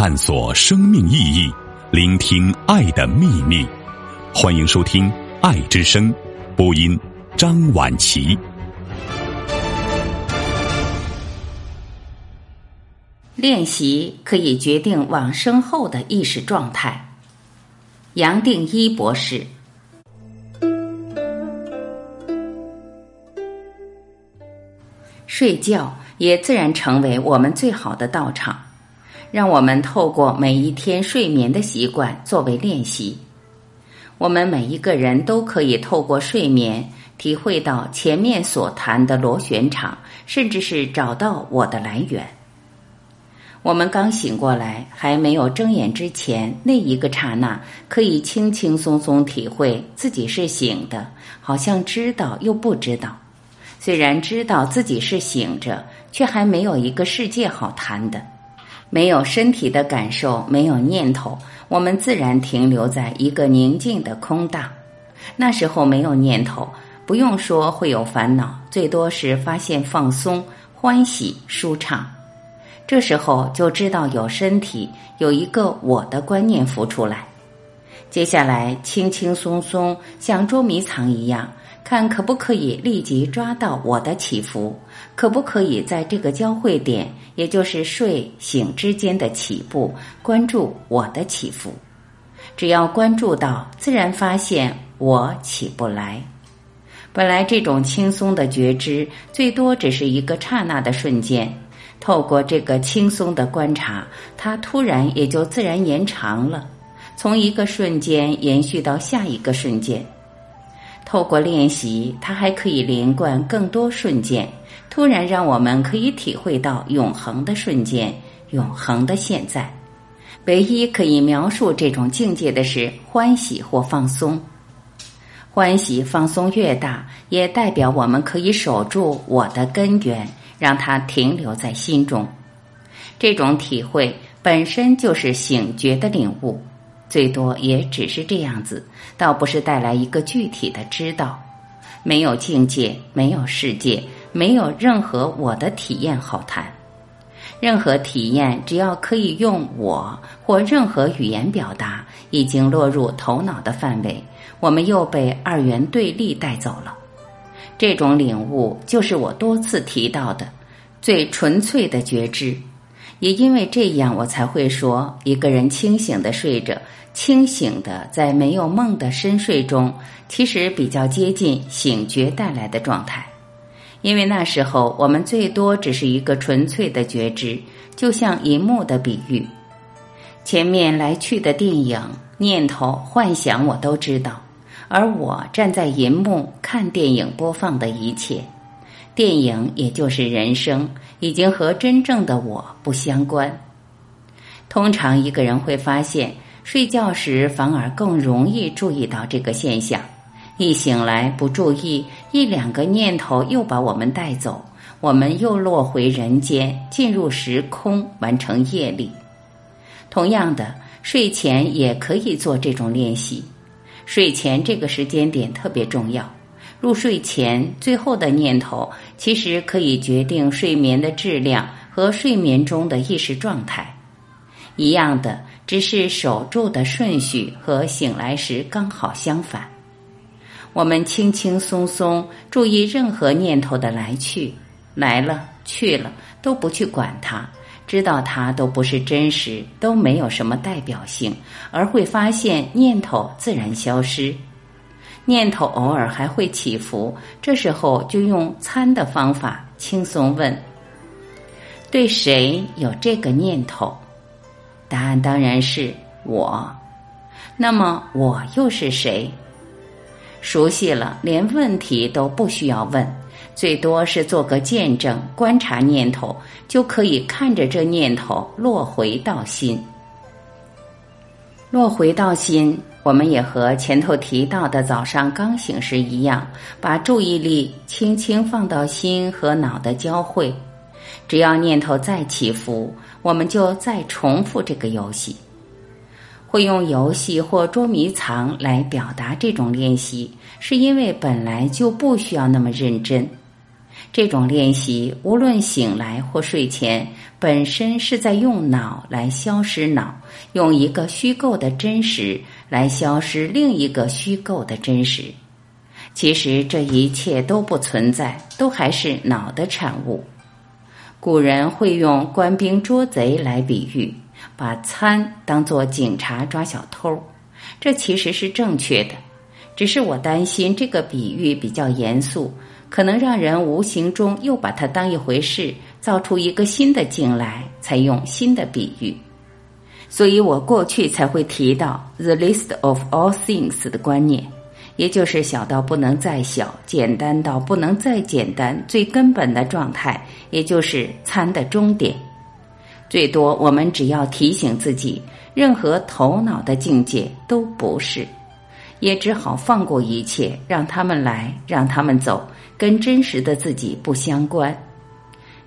探索生命意义，聆听爱的秘密。欢迎收听《爱之声》，播音张婉琪。练习可以决定往生后的意识状态。杨定一博士。睡觉也自然成为我们最好的道场，让我们透过每一天睡眠的习惯作为练习。我们每一个人都可以透过睡眠体会到前面所谈的螺旋场，甚至是找到我的来源。我们刚醒过来，还没有睁眼之前，那一个刹那，可以轻轻松松体会自己是醒的，好像知道又不知道。虽然知道自己是醒着，却还没有一个世界好谈的，没有身体的感受，没有念头，我们自然停留在一个宁静的空荡。那时候没有念头，不用说会有烦恼，最多是发现放松、欢喜、舒畅。这时候就知道有身体，有一个我的观念浮出来。接下来轻轻松松，像捉迷藏一样。看可不可以立即抓到我的起伏？可不可以在这个交汇点，也就是睡醒之间的起步，关注我的起伏？只要关注到，自然发现我起不来。本来这种轻松的觉知，最多只是一个刹那的瞬间。透过这个轻松的观察，它突然也就自然延长了，从一个瞬间延续到下一个瞬间。透过练习，它还可以连贯更多瞬间，突然让我们可以体会到永恒的瞬间，永恒的现在。唯一可以描述这种境界的是欢喜或放松。欢喜放松越大，也代表我们可以守住我的根源，让它停留在心中。这种体会本身就是醒觉的领悟。最多也只是这样子，倒不是带来一个具体的知道。没有境界，没有世界，没有任何我的体验好谈。任何体验，只要可以用我或任何语言表达，已经落入头脑的范围，我们又被二元对立带走了。这种领悟，就是我多次提到的最纯粹的觉知。也因为这样，我才会说，一个人清醒的睡着。清醒的，在没有梦的深睡中，其实比较接近醒觉带来的状态，因为那时候我们最多只是一个纯粹的觉知，就像银幕的比喻，前面来去的电影、念头、幻想我都知道，而我站在银幕看电影播放的一切，电影也就是人生，已经和真正的我不相关。通常一个人会发现。睡觉时反而更容易注意到这个现象，一醒来不注意，一两个念头又把我们带走，我们又落回人间，进入时空，完成业力。同样的，睡前也可以做这种练习。睡前这个时间点特别重要，入睡前最后的念头其实可以决定睡眠的质量和睡眠中的意识状态。一样的。只是守住的顺序和醒来时刚好相反。我们轻轻松松注意任何念头的来去，来了去了都不去管它，知道它都不是真实，都没有什么代表性，而会发现念头自然消失。念头偶尔还会起伏，这时候就用参的方法轻松问：对谁有这个念头？答案当然是我，那么我又是谁？熟悉了，连问题都不需要问，最多是做个见证，观察念头，就可以看着这念头落回到心。落回到心，我们也和前头提到的早上刚醒时一样，把注意力轻轻放到心和脑的交汇。只要念头再起伏，我们就再重复这个游戏。会用游戏或捉迷藏来表达这种练习，是因为本来就不需要那么认真。这种练习，无论醒来或睡前，本身是在用脑来消失脑，用一个虚构的真实来消失另一个虚构的真实。其实这一切都不存在，都还是脑的产物。古人会用官兵捉贼来比喻，把参当做警察抓小偷，这其实是正确的。只是我担心这个比喻比较严肃。可能让人无形中又把它当一回事，造出一个新的境来，才用新的比喻。所以我过去才会提到 “the list of all things” 的观念，也就是小到不能再小，简单到不能再简单，最根本的状态，也就是参的终点。最多我们只要提醒自己，任何头脑的境界都不是，也只好放过一切，让他们来，让他们走。跟真实的自己不相关，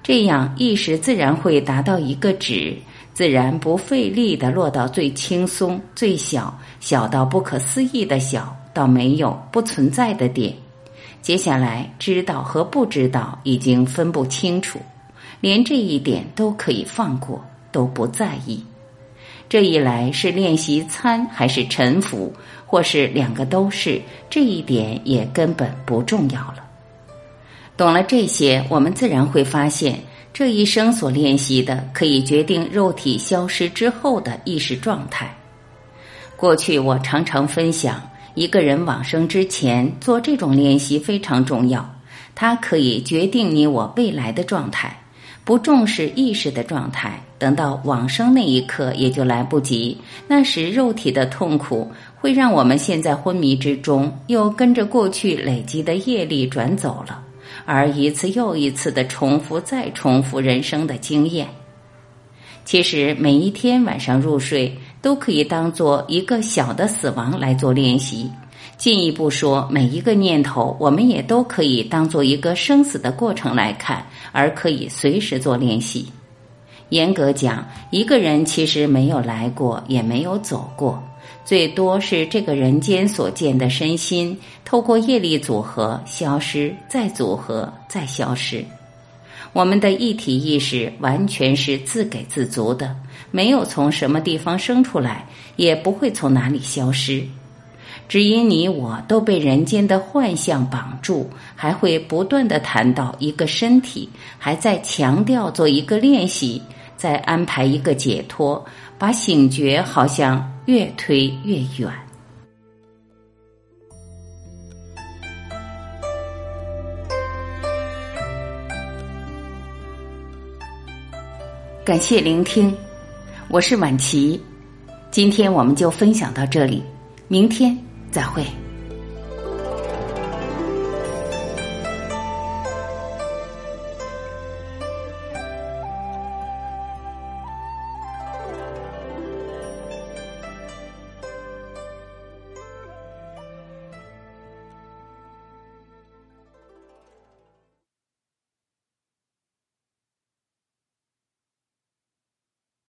这样意识自然会达到一个止，自然不费力的落到最轻松、最小、小到不可思议的小，到没有、不存在的点。接下来，知道和不知道已经分不清楚，连这一点都可以放过，都不在意。这一来是练习参还是沉浮，或是两个都是，这一点也根本不重要了。懂了这些，我们自然会发现，这一生所练习的，可以决定肉体消失之后的意识状态。过去我常常分享，一个人往生之前做这种练习非常重要，它可以决定你我未来的状态。不重视意识的状态，等到往生那一刻也就来不及。那时肉体的痛苦会让我们陷在昏迷之中，又跟着过去累积的业力转走了。而一次又一次的重复，再重复人生的经验。其实每一天晚上入睡，都可以当做一个小的死亡来做练习。进一步说，每一个念头，我们也都可以当做一个生死的过程来看，而可以随时做练习。严格讲，一个人其实没有来过，也没有走过。最多是这个人间所见的身心，透过业力组合消失，再组合，再消失。我们的一体意识完全是自给自足的，没有从什么地方生出来，也不会从哪里消失。只因你我都被人间的幻象绑住，还会不断的谈到一个身体，还在强调做一个练习，再安排一个解脱，把醒觉好像。越推越远。感谢聆听，我是晚琪。今天我们就分享到这里，明天再会。